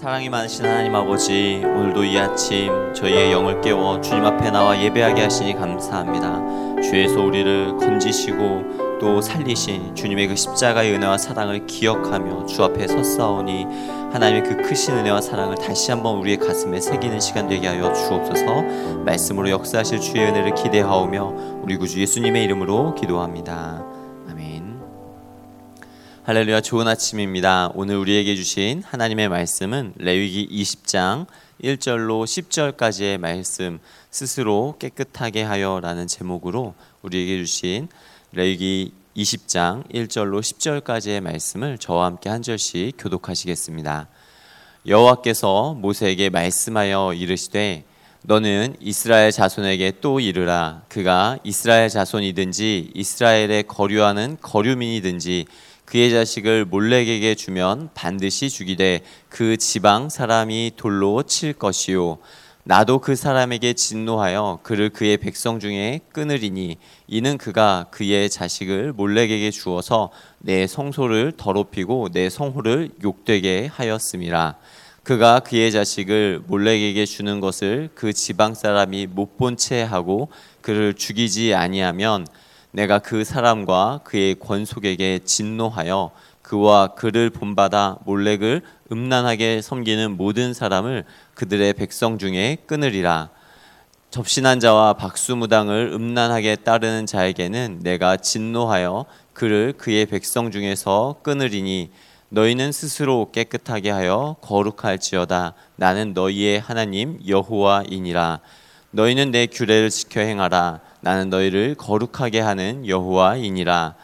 사랑이 많으신 하나님 아버지 오늘도 이 아침 저희의 영을 깨워 주님 앞에 나와 예배하게 하시니 감사합니다. 주에서 우리를 건지시고 또 살리신 주님의 그 십자가의 은혜와 사랑을 기억하며 주 앞에 섰사오니 하나님의 그 크신 은혜와 사랑을 다시 한번 우리의 가슴에 새기는 시간 되게 하여 주옵소서. 말씀으로 역사하실 주의 은혜를 기대하오며 우리 구주 예수님의 이름으로 기도합니다 할렐루야 좋은 아침입니다. 오늘 우리에게 주신 하나님의 말씀은 레위기 20장 1절로 10절까지의 말씀 스스로 깨끗하게 하여라는 제목으로 우리에게 주신 레위기 20장 1절로 10절까지의 말씀을 저와 함께 한 절씩 교독하시겠습니다. 여호와께서 모세에게 말씀하여 이르시되 너는 이스라엘 자손에게 또 이르라 그가 이스라엘 자손이든지 이스라엘의 거류하는 거류민이든지 그의 자식을 몰렉에게 주면 반드시 죽이되 그 지방 사람이 돌로 칠 것이요. 나도 그 사람에게 진노하여 그를 그의 백성 중에 끊으리니 이는 그가 그의 자식을 몰렉에게 주어서 내 성소를 더럽히고 내 성호를 욕되게 하였음이라 그가 그의 자식을 몰렉에게 주는 것을 그 지방 사람이 못 본 채 하고 그를 죽이지 아니하면 내가 그 사람과 그의 권속에게 진노하여 그와 그를 본받아 몰렉을 음란하게 섬기는 모든 사람을 그들의 백성 중에 끊으리라. 접신한 자와 박수무당을 음란하게 따르는 자에게는 내가 진노하여 그를 그의 백성 중에서 끊으리니 너희는 스스로 깨끗하게 하여 거룩할지어다. 나는 너희의 하나님 여호와이니라. 너희는 내 규례를 지켜 행하라 나는 너희를 거룩하게 하는 여호와이니라.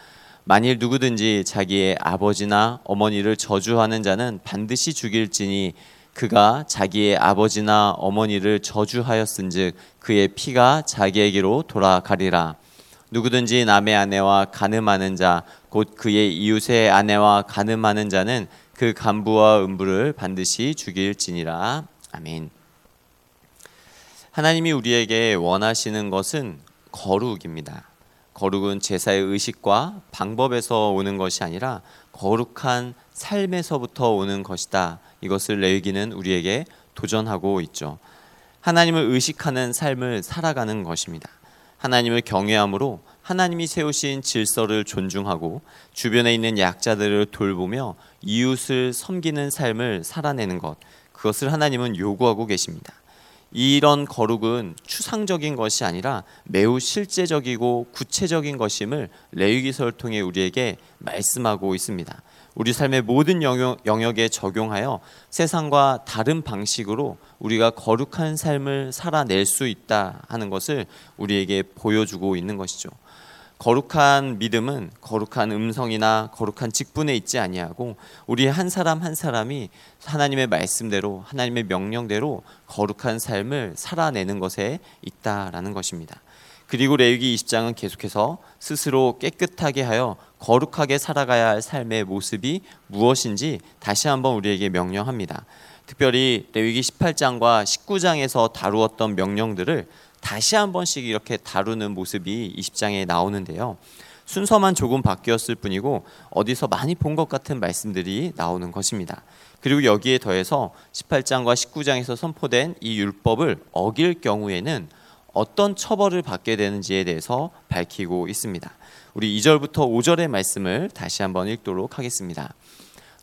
만일 누구든지 자기의 아버지나 어머니를 저주하는 자는 반드시 죽일지니 그가 자기의 아버지나 어머니를 저주하였은즉 그의 피가 자기에게로 돌아가리라. 누구든지 남의 아내와 간음하는 자 곧 그의 이웃의 아내와 간음하는 자는 그 간부와 음부를 반드시 죽일지니라. 아멘. 하나님이 우리에게 원하시는 것은 거룩입니다. 거룩은 제사의 의식과 방법에서 오는 것이 아니라 거룩한 삶에서부터 오는 것이다. 이것을 레위기는 우리에게 도전하고 있죠. 하나님을 의식하는 삶을 살아가는 것입니다. 하나님을 경외함으로 하나님이 세우신 질서를 존중하고 주변에 있는 약자들을 돌보며 이웃을 섬기는 삶을 살아내는 것. 그것을 하나님은 요구하고 계십니다. 이런 거룩은 추상적인 것이 아니라 매우 실제적이고 구체적인 것임을 레위기서를 통해 우리에게 말씀하고 있습니다. 우리 삶의 모든 영역, 영역에 적용하여 세상과 다른 방식으로 우리가 거룩한 삶을 살아낼 수 있다 하는 것을 우리에게 보여주고 있는 것이죠. 거룩한 믿음은 거룩한 음성이나 거룩한 직분에 있지 아니하고 우리 한 사람 한 사람이 하나님의 말씀대로 하나님의 명령대로 거룩한 삶을 살아내는 것에 있다라는 것입니다. 그리고 레위기 20장은 계속해서 스스로 깨끗하게 하여 거룩하게 살아가야 할 삶의 모습이 무엇인지 다시 한번 우리에게 명령합니다. 특별히 레위기 18장과 19장에서 다루었던 명령들을 다시 한 번씩 이렇게 다루는 모습이 20장에 나오는데요. 순서만 조금 바뀌었을 뿐이고 어디서 많이 본 것 같은 말씀들이 나오는 것입니다. 그리고 여기에 더해서 18장과 19장에서 선포된 이 율법을 어길 경우에는 어떤 처벌을 받게 되는지에 대해서 밝히고 있습니다. 우리 2절부터 5절의 말씀을 다시 한번 읽도록 하겠습니다.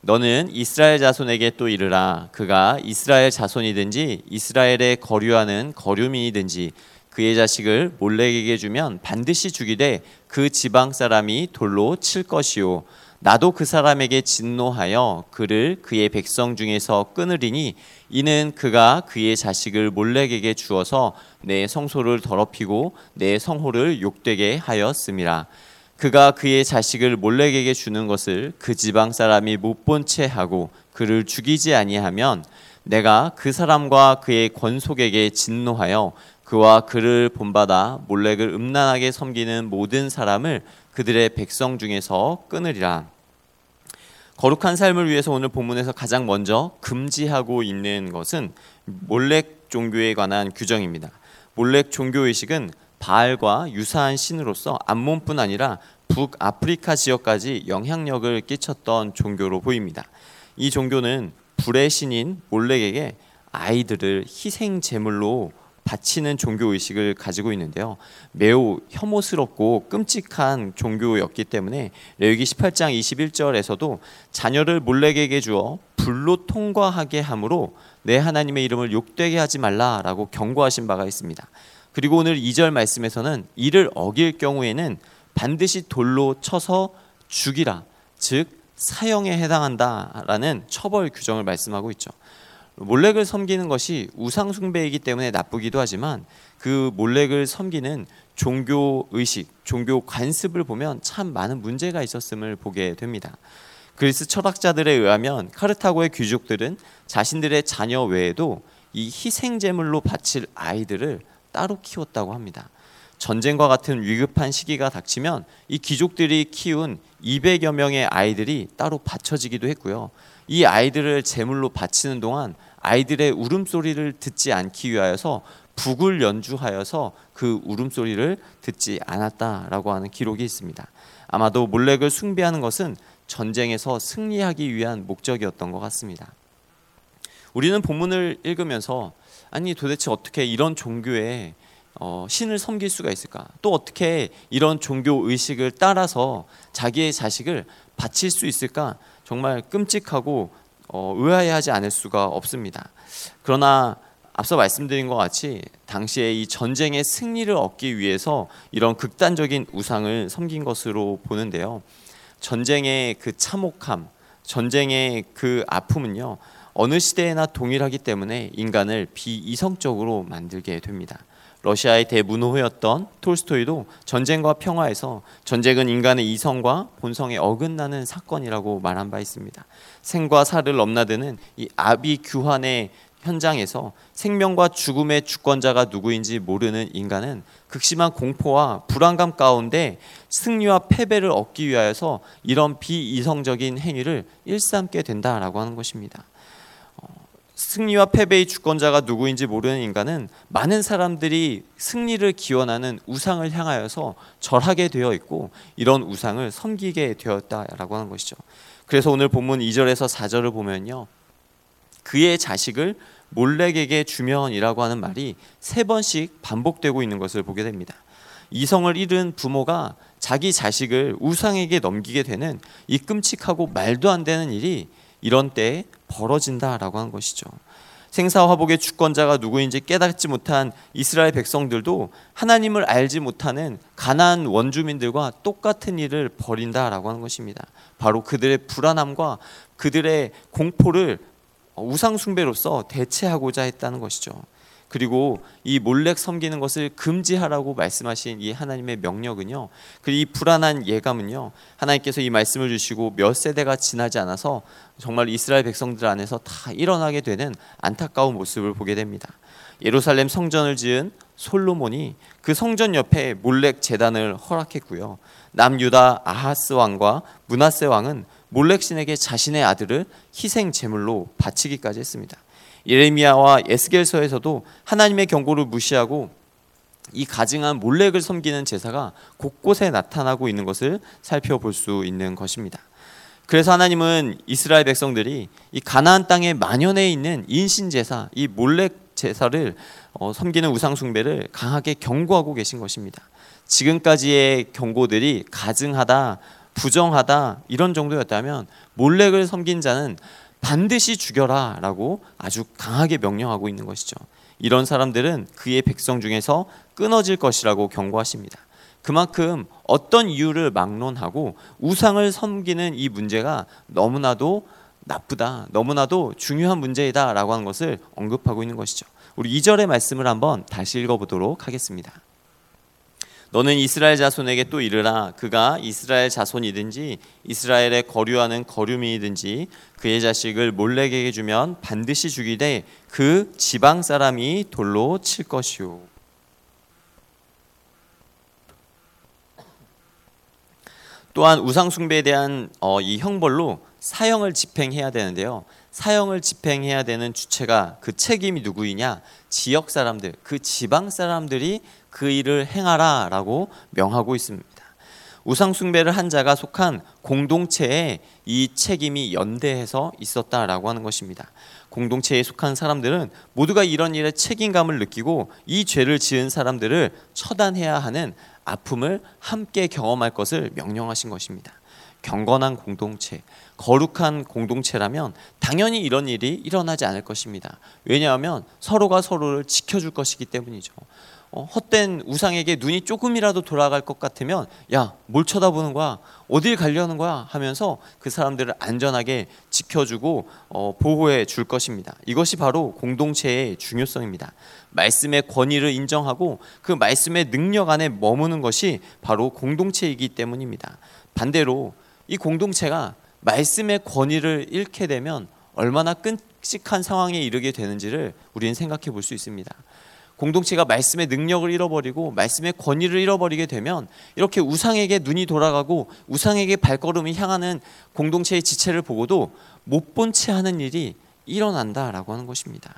너는 이스라엘 자손에게 또 이르라. 그가 이스라엘 자손이든지 이스라엘에 거류하는 거류민이든지 그의 자식을 몰렉에게 주면 반드시 죽이되 그 지방 사람이 돌로 칠 것이요. 나도 그 사람에게 진노하여 그를 그의 백성 중에서 끊으리니 이는 그가 그의 자식을 몰렉에게 주어서 내 성소를 더럽히고 내 성호를 욕되게 하였음이라 그가 그의 자식을 몰렉에게 주는 것을 그 지방 사람이 못 본 채 하고 그를 죽이지 아니하면 내가 그 사람과 그의 권속에게 진노하여 그와 그를 본받아 몰렉을 음란하게 섬기는 모든 사람을 그들의 백성 중에서 끊으리라. 거룩한 삶을 위해서 오늘 본문에서 가장 먼저 금지하고 있는 것은 몰렉 종교에 관한 규정입니다. 몰렉 종교 의식은 바알과 유사한 신으로서 암몬뿐 아니라 북아프리카 지역까지 영향력을 끼쳤던 종교로 보입니다. 이 종교는 불의 신인 몰렉에게 아이들을 희생 제물로 바치는 종교 의식을 가지고 있는데요. 매우 혐오스럽고 끔찍한 종교였기 때문에 레위기 18장 21절에서도 자녀를 몰렉에게 주어 불로 통과하게 함으로 내 하나님의 이름을 욕되게 하지 말라라고 경고하신 바가 있습니다. 그리고 오늘 2절 말씀에서는 이를 어길 경우에는 반드시 돌로 쳐서 죽이라. 즉 사형에 해당한다라는 처벌 규정을 말씀하고 있죠. 몰렉을 섬기는 것이 우상 숭배이기 때문에 나쁘기도 하지만 그 몰렉을 섬기는 종교 의식, 종교 관습을 보면 참 많은 문제가 있었음을 보게 됩니다. 그리스 철학자들에 의하면 카르타고의 귀족들은 자신들의 자녀 외에도 이 희생 제물로 바칠 아이들을 따로 키웠다고 합니다. 전쟁과 같은 위급한 시기가 닥치면 이 귀족들이 키운 200여 명의 아이들이 따로 바쳐지기도 했고요. 이 아이들을 제물로 바치는 동안 아이들의 울음소리를 듣지 않기 위하여서 북을 연주하여서 그 울음소리를 듣지 않았다라고 하는 기록이 있습니다. 아마도 몰렉을 숭배하는 것은 전쟁에서 승리하기 위한 목적이었던 것 같습니다. 우리는 본문을 읽으면서 아니 도대체 어떻게 이런 종교에 어, 신을 섬길 수가 있을까? 또 어떻게 이런 종교 의식을 따라서 자기의 자식을 바칠 수 있을까? 정말 끔찍하고 어, 의아해하지 않을 수가 없습니다. 그러나 앞서 말씀드린 것 같이 당시에 이 전쟁의 승리를 얻기 위해서 이런 극단적인 우상을 섬긴 것으로 보는데요. 전쟁의 그 참혹함, 전쟁의 그 아픔은요. 어느 시대에나 동일하기 때문에 인간을 비이성적으로 만들게 됩니다. 러시아의 대문호였던 톨스토이도 전쟁과 평화에서 전쟁은 인간의 이성과 본성에 어긋나는 사건이라고 말한 바 있습니다. 생과 사를 넘나드는 이 아비 규환의 현장에서 생명과 죽음의 주권자가 누구인지 모르는 인간은 극심한 공포와 불안감 가운데 승리와 패배를 얻기 위하여서 이런 비이성적인 행위를 일삼게 된다라고 하는 것입니다. 승리와 패배의 주권자가 누구인지 모르는 인간은 많은 사람들이 승리를 기원하는 우상을 향하여서 절하게 되어 있고 이런 우상을 섬기게 되었다라고 하는 것이죠. 그래서 오늘 본문 2절에서 4절을 보면요. 그의 자식을 몰렉에게 주면이라고 하는 말이 세 번씩 반복되고 있는 것을 보게 됩니다. 이성을 잃은 부모가 자기 자식을 우상에게 넘기게 되는 이 끔찍하고 말도 안 되는 일이 이런 때에 벌어진다라고 하는 것이죠. 생사 화복의 주권자가 누구인지 깨닫지 못한 이스라엘 백성들도 하나님을 알지 못하는 가나안 원주민들과 똑같은 일을 벌인다라고 하는 것입니다. 바로 그들의 불안함과 그들의 공포를 우상 숭배로서 대체하고자 했다는 것이죠. 그리고 이 몰렉 섬기는 것을 금지하라고 말씀하신 이 하나님의 명령은요. 그리고 이 불안한 예감은요. 하나님께서 이 말씀을 주시고 몇 세대가 지나지 않아서 정말 이스라엘 백성들 안에서 다 일어나게 되는 안타까운 모습을 보게 됩니다. 예루살렘 성전을 지은 솔로몬이 그 성전 옆에 몰렉 제단을 허락했고요. 남유다 아하스 왕과 문하세 왕은 몰렉 신에게 자신의 아들을 희생 제물로 바치기까지 했습니다. 예레미야와 에스겔서에서도 하나님의 경고를 무시하고 이 가증한 몰렉을 섬기는 제사가 곳곳에 나타나고 있는 것을 살펴볼 수 있는 것입니다. 그래서 하나님은 이스라엘 백성들이 이 가나안 땅에 만연해 있는 인신 제사, 이 몰렉 제사를 어, 섬기는 우상 숭배를 강하게 경고하고 계신 것입니다. 지금까지의 경고들이 가증하다, 부정하다 이런 정도였다면 몰렉을 섬긴 자는 반드시 죽여라 라고 아주 강하게 명령하고 있는 것이죠. 이런 사람들은 그의 백성 중에서 끊어질 것이라고 경고하십니다. 그만큼 어떤 이유를 막론하고 우상을 섬기는 이 문제가 너무나도 나쁘다, 너무나도 중요한 문제이다 라고 하는 것을 언급하고 있는 것이죠. 우리 2절의 말씀을 한번 다시 읽어보도록 하겠습니다. 너는 이스라엘 자손에게 또 이르라 그가 이스라엘 자손이든지 이스라엘에 거류하는 거류민이든지 그의 자식을 몰렉에게 주면 반드시 죽이되 그 지방 사람이 돌로 칠 것이요 또한 우상 숭배에 대한 어, 이 형벌로 사형을 집행해야 되는데요. 사형을 집행해야 되는 주체가 그 책임이 누구이냐? 지역 사람들, 그 지방 사람들이 그 일을 행하라라고 명하고 있습니다. 우상 숭배를 한 자가 속한 공동체에 이 책임이 연대해서 있었다라고 하는 것입니다. 공동체에 속한 사람들은 모두가 이런 일에 책임감을 느끼고 이 죄를 지은 사람들을 처단해야 하는 아픔을 함께 경험할 것을 명령하신 것입니다. 경건한 공동체, 거룩한 공동체라면 당연히 이런 일이 일어나지 않을 것입니다. 왜냐하면 서로가 서로를 지켜줄 것이기 때문이죠. 어, 헛된 우상에게 눈이 조금이라도 돌아갈 것 같으면 야 뭘 쳐다보는 거야? 어딜 가려는 거야? 하면서 그 사람들을 안전하게 지켜주고 어, 보호해 줄 것입니다. 이것이 바로 공동체의 중요성입니다. 말씀의 권위를 인정하고 그 말씀의 능력 안에 머무는 것이 바로 공동체이기 때문입니다. 반대로 이 공동체가 말씀의 권위를 잃게 되면 얼마나 끔찍한 상황에 이르게 되는지를 우리는 생각해 볼 수 있습니다 공동체가 말씀의 능력을 잃어버리고 말씀의 권위를 잃어버리게 되면 이렇게 우상에게 눈이 돌아가고 우상에게 발걸음이 향하는 공동체의 지체를 보고도 못 본 채 하는 일이 일어난다라고 하는 것입니다.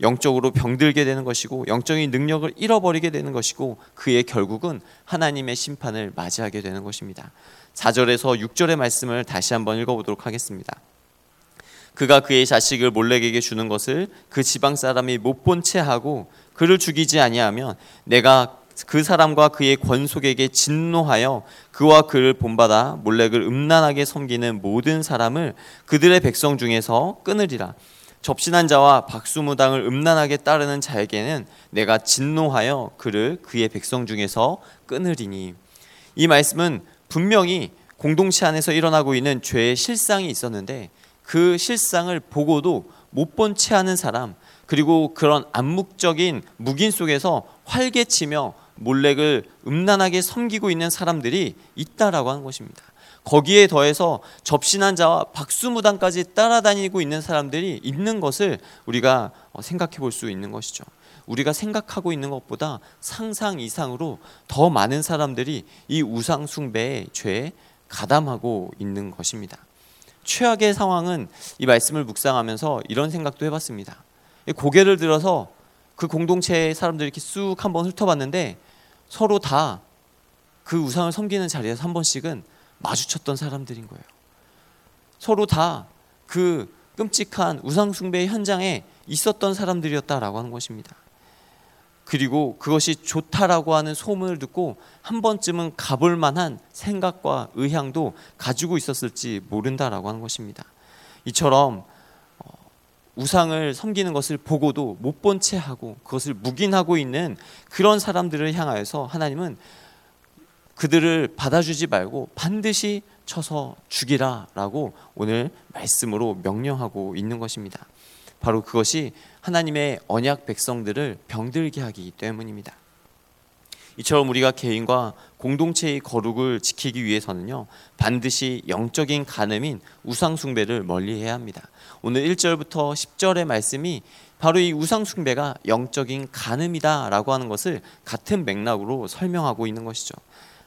영적으로 병들게 되는 것이고 영적인 능력을 잃어버리게 되는 것이고 그의 결국은 하나님의 심판을 맞이하게 되는 것입니다. 4절에서 6절의 말씀을 다시 한번 읽어보도록 하겠습니다. 그가 그의 자식을 몰렉에게 주는 것을 그 지방 사람이 못 본 채 하고 그를 죽이지 아니하면 내가 그 사람과 그의 권속에게 진노하여 그와 그를 본받아 몰렉을 음란하게 섬기는 모든 사람을 그들의 백성 중에서 끊으리라. 접신한 자와 박수무당을 음란하게 따르는 자에게는 내가 진노하여 그를 그의 백성 중에서 끊으리니. 이 말씀은 분명히 공동체 안에서 일어나고 있는 죄의 실상이 있었는데 그 실상을 보고도 못 본 채 하는 사람 그리고 그런 암묵적인 묵인 속에서 활개치며 몰렉을 음란하게 섬기고 있는 사람들이 있다라고 하는 것입니다. 거기에 더해서 접신한 자와 박수무당까지 따라다니고 있는 사람들이 있는 것을 우리가 생각해 볼 수 있는 것이죠. 우리가 생각하고 있는 것보다 상상 이상으로 더 많은 사람들이 이 우상 숭배의 죄에 가담하고 있는 것입니다. 최악의 상황은 이 말씀을 묵상하면서 이런 생각도 해봤습니다. 고개를 들어서 그 공동체의 사람들 이렇게 쑥 한번 훑어봤는데 서로 다 그 우상을 섬기는 자리에서 한 번씩은 마주쳤던 사람들인 거예요. 서로 다 그 끔찍한 우상 숭배 현장에 있었던 사람들이었다라고 하는 것입니다. 그리고 그것이 좋다라고 하는 소문을 듣고 한 번쯤은 가볼 만한 생각과 의향도 가지고 있었을지 모른다라고 하는 것입니다. 이처럼 어, 우상을 섬기는 것을 보고도 못 본 채 하고 그것을 묵인하고 있는 그런 사람들을 향하여서 하나님은 그들을 받아주지 말고 반드시 쳐서 죽이라라고 오늘 말씀으로 명령하고 있는 것입니다. 바로 그것이 하나님의 언약 백성들을 병들게 하기 때문입니다. 이처럼 우리가 개인과 공동체의 거룩을 지키기 위해서는요, 반드시 영적인 간음인 우상 숭배를 멀리 해야 합니다. 오늘 1절부터 10절의 말씀이 바로 이 우상 숭배가 영적인 간음이다라고 하는 것을 같은 맥락으로 설명하고 있는 것이죠.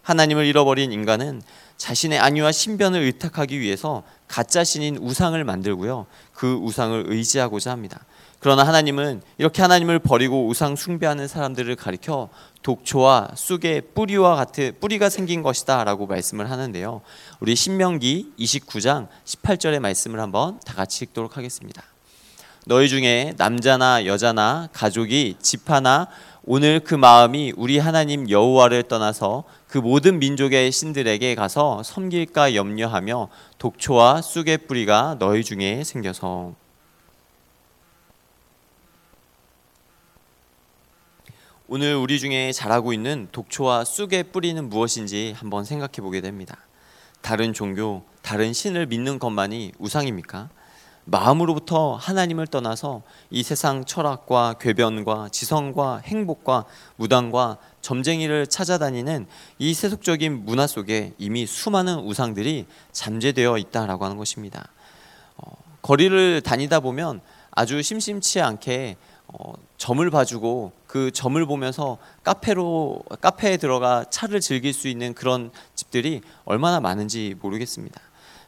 하나님을 잃어버린 인간은 자신의 안위와 신변을 의탁하기 위해서 가짜 신인 우상을 만들고요. 그 우상을 의지하고자 합니다. 그러나 하나님은 이렇게 하나님을 버리고 우상 숭배하는 사람들을 가리켜 독초와 쑥의 뿌리와 같은 뿌리가 생긴 것이다라고 말씀을 하는데요. 우리 신명기 29장 18절의 말씀을 한번 다 같이 읽도록 하겠습니다. 너희 중에 남자나 여자나 가족이 집 하나 오늘 그 마음이 우리 하나님 여호와를 떠나서 그 모든 민족의 신들에게 가서 섬길까 염려하며 독초와 쑥의 뿌리가 너희 중에 생겨서 오늘 우리 중에 자라고 있는 독초와 쑥의 뿌리는 무엇인지 한번 생각해 보게 됩니다. 다른 종교, 다른 신을 믿는 것만이 우상입니까? 마음으로부터 하나님을 떠나서 이 세상 철학과 궤변과 지성과 행복과 무당과 점쟁이를 찾아다니는 이 세속적인 문화 속에 이미 수많은 우상들이 잠재되어 있다라고 하는 것입니다. 어, 거리를 다니다 보면 아주 심심치 않게 어, 점을 봐주고 그 점을 보면서 카페로 카페에 들어가 차를 즐길 수 있는 그런 집들이 얼마나 많은지 모르겠습니다.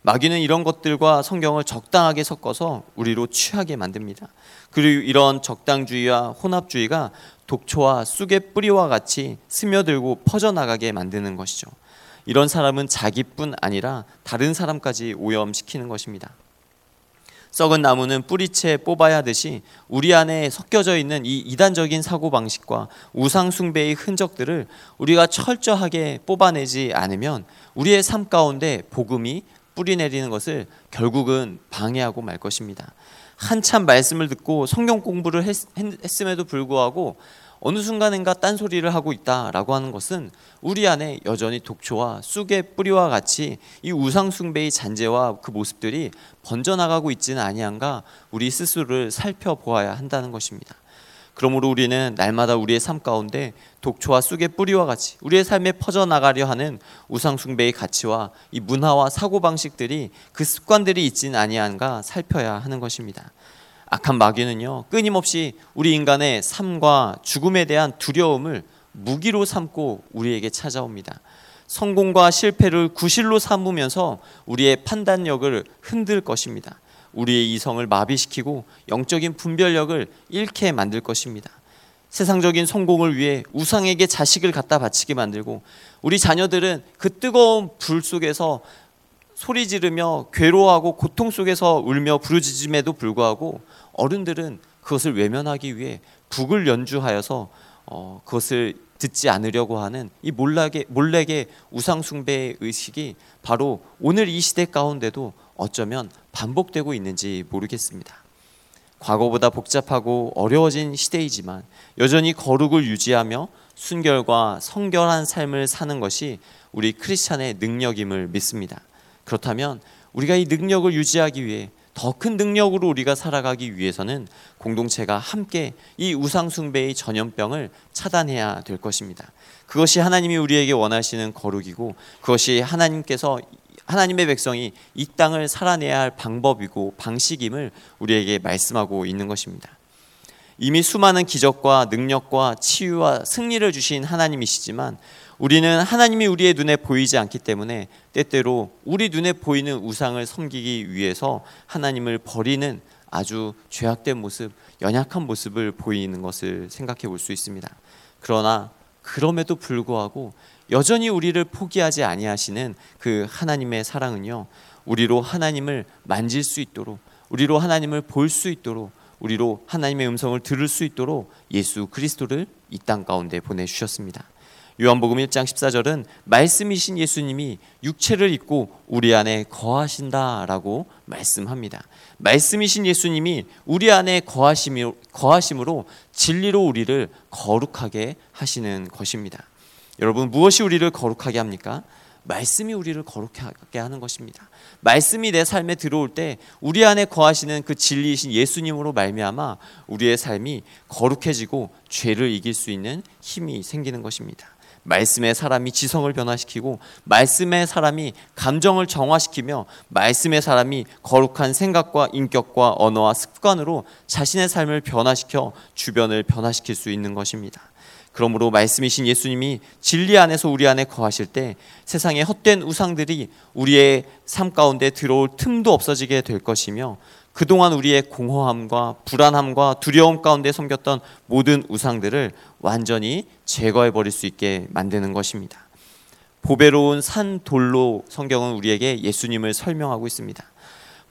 마귀는 이런 것들과 성경을 적당하게 섞어서 우리로 취하게 만듭니다. 그리고 이런 적당주의와 혼합주의가 독초와 쑥의 뿌리와 같이 스며들고 퍼져나가게 만드는 것이죠. 이런 사람은 자기뿐 아니라 다른 사람까지 오염시키는 것입니다. 썩은 나무는 뿌리채 뽑아야 하듯이 우리 안에 섞여져 있는 이 이단적인 사고 방식과 우상 숭배의 흔적들을 우리가 철저하게 뽑아내지 않으면 우리의 삶 가운데 복음이 뿌리 내리는 것을 결국은 방해하고 말 것입니다. 한참 말씀을 듣고 성경 공부를 했, 음에도 불구하고 어느 순간인가 딴소리를 하고 있다라고 하는 것은 우리 안에 여전히 독초와 쑥의 뿌리와 같이 이 우상 숭배의 잔재와 그 모습들이 번져나가고 있지는 아니한가 우리 스스로를 살펴보아야 한다는 것입니다. 그러므로 우리는 날마다 우리의 삶 가운데 독초와 쑥의 뿌리와 같이 우리의 삶에 퍼져나가려 하는 우상숭배의 가치와 이 문화와 사고방식들이 그 습관들이 있지는 아니한가 살펴야 하는 것입니다. 악한 마귀는요 끊임없이 우리 인간의 삶과 죽음에 대한 두려움을 무기로 삼고 우리에게 찾아옵니다. 성공과 실패를 구실로 삼으면서 우리의 판단력을 흔들 것입니다. 우리의 이성을 마비시키고 영적인 분별력을 잃게 만들 것입니다. 세상적인 성공을 위해 우상에게 자식을 갖다 바치게 만들고 우리 자녀들은 그 뜨거운 불 속에서 소리 지르며 괴로워하고 고통 속에서 울며 부르짖음에도 불구하고 어른들은 그것을 외면하기 위해 북을 연주하여서 어, 그것을 듣지 않으려고 하는 이 몰락의 몰래의 우상 숭배의 의식이 바로 오늘 이 시대 가운데도 어쩌면 반복되고 있는지 모르겠습니다. 과거보다 복잡하고 어려워진 시대이지만 여전히 거룩을 유지하며 순결과 성결한 삶을 사는 것이 우리 크리스찬의 능력임을 믿습니다. 그렇다면 우리가 이 능력을 유지하기 위해 더 큰 능력으로 우리가 살아가기 위해서는 공동체가 함께 이 우상숭배의 전염병을 차단해야 될 것입니다. 그것이 하나님이 우리에게 원하시는 거룩이고 그것이 하나님께서 하나님의 백성이 이 땅을 살아내야 할 방법이고 방식임을 우리에게 말씀하고 있는 것입니다. 이미 수많은 기적과 능력과 치유와 승리를 주신 하나님이시지만 우리는 하나님이 우리의 눈에 보이지 않기 때문에 때때로 우리 눈에 보이는 우상을 섬기기 위해서 하나님을 버리는 아주 죄악된 모습, 연약한 모습을 보이는 것을 생각해 볼 수 있습니다. 그러나 그럼에도 불구하고 여전히 우리를 포기하지 아니하시는 그 하나님의 사랑은요. 우리로 하나님을 만질 수 있도록 우리로 하나님을 볼 수 있도록 우리로 하나님의 음성을 들을 수 있도록 예수 그리스도를 이 땅 가운데 보내 주셨습니다. 요한복음 1장 14절은 말씀이신 예수님이 육체를 입고 우리 안에 거하신다라고 말씀합니다. 말씀이신 예수님이 우리 안에 거하심으로 진리로 우리를 거룩하게 하시는 것입니다. 여러분 무엇이 우리를 거룩하게 합니까? 말씀이 우리를 거룩하게 하는 것입니다. 말씀이 내 삶에 들어올 때 우리 안에 거하시는 그 진리이신 예수님으로 말미암아 우리의 삶이 거룩해지고 죄를 이길 수 있는 힘이 생기는 것입니다. 말씀의 사람이 지성을 변화시키고 말씀의 사람이 감정을 정화시키며 말씀의 사람이 거룩한 생각과 인격과 언어와 습관으로 자신의 삶을 변화시켜 주변을 변화시킬 수 있는 것입니다. 그러므로 말씀이신 예수님이 진리 안에서 우리 안에 거하실 때 세상의 헛된 우상들이 우리의 삶 가운데 들어올 틈도 없어지게 될 것이며 그동안 우리의 공허함과 불안함과 두려움 가운데 섬겼던 모든 우상들을 완전히 제거해 버릴 수 있게 만드는 것입니다. 보배로운 산 돌로 성경은 우리에게 예수님을 설명하고 있습니다.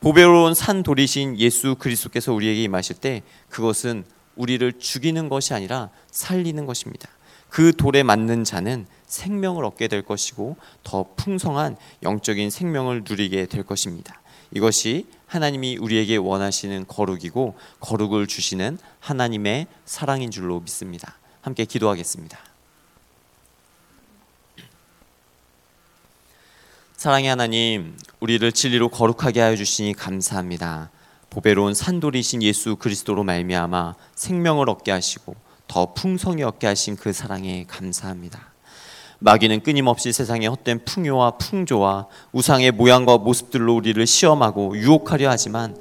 보배로운 산 돌이신 예수 그리스도께서 우리에게 임하실 때 그것은 우리를 죽이는 것이 아니라 살리는 것입니다. 그 돌에 맞는 자는 생명을 얻게 될 것이고 더 풍성한 영적인 생명을 누리게 될 것입니다. 이것이 하나님이 우리에게 원하시는 거룩이고 거룩을 주시는 하나님의 사랑인 줄로 믿습니다. 함께 기도하겠습니다. 사랑의 하나님, 우리를 진리로 거룩하게 하여 주시니 감사합니다. 보배로운 산돌이신 예수 그리스도로 말미암아 생명을 얻게 하시고 더 풍성히 얻게 하신 그 사랑에 감사합니다. 마귀는 끊임없이 세상의 헛된 풍요와 풍조와 우상의 모양과 모습들로 우리를 시험하고 유혹하려 하지만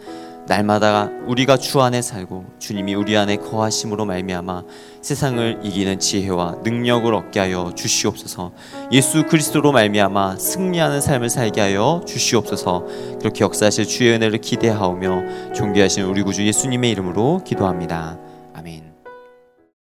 날마다 우리가 주 안에 살고 주님이 우리 안에 거하심으로 말미암아 세상을 이기는 지혜와 능력을 얻게 하여 주시옵소서. 예수 그리스도로 말미암아 승리하는 삶을 살게 하여 주시옵소서. 그렇게 역사하실 주의 은혜를 기대하오며 존귀하신 우리 구주 예수님의 이름으로 기도합니다.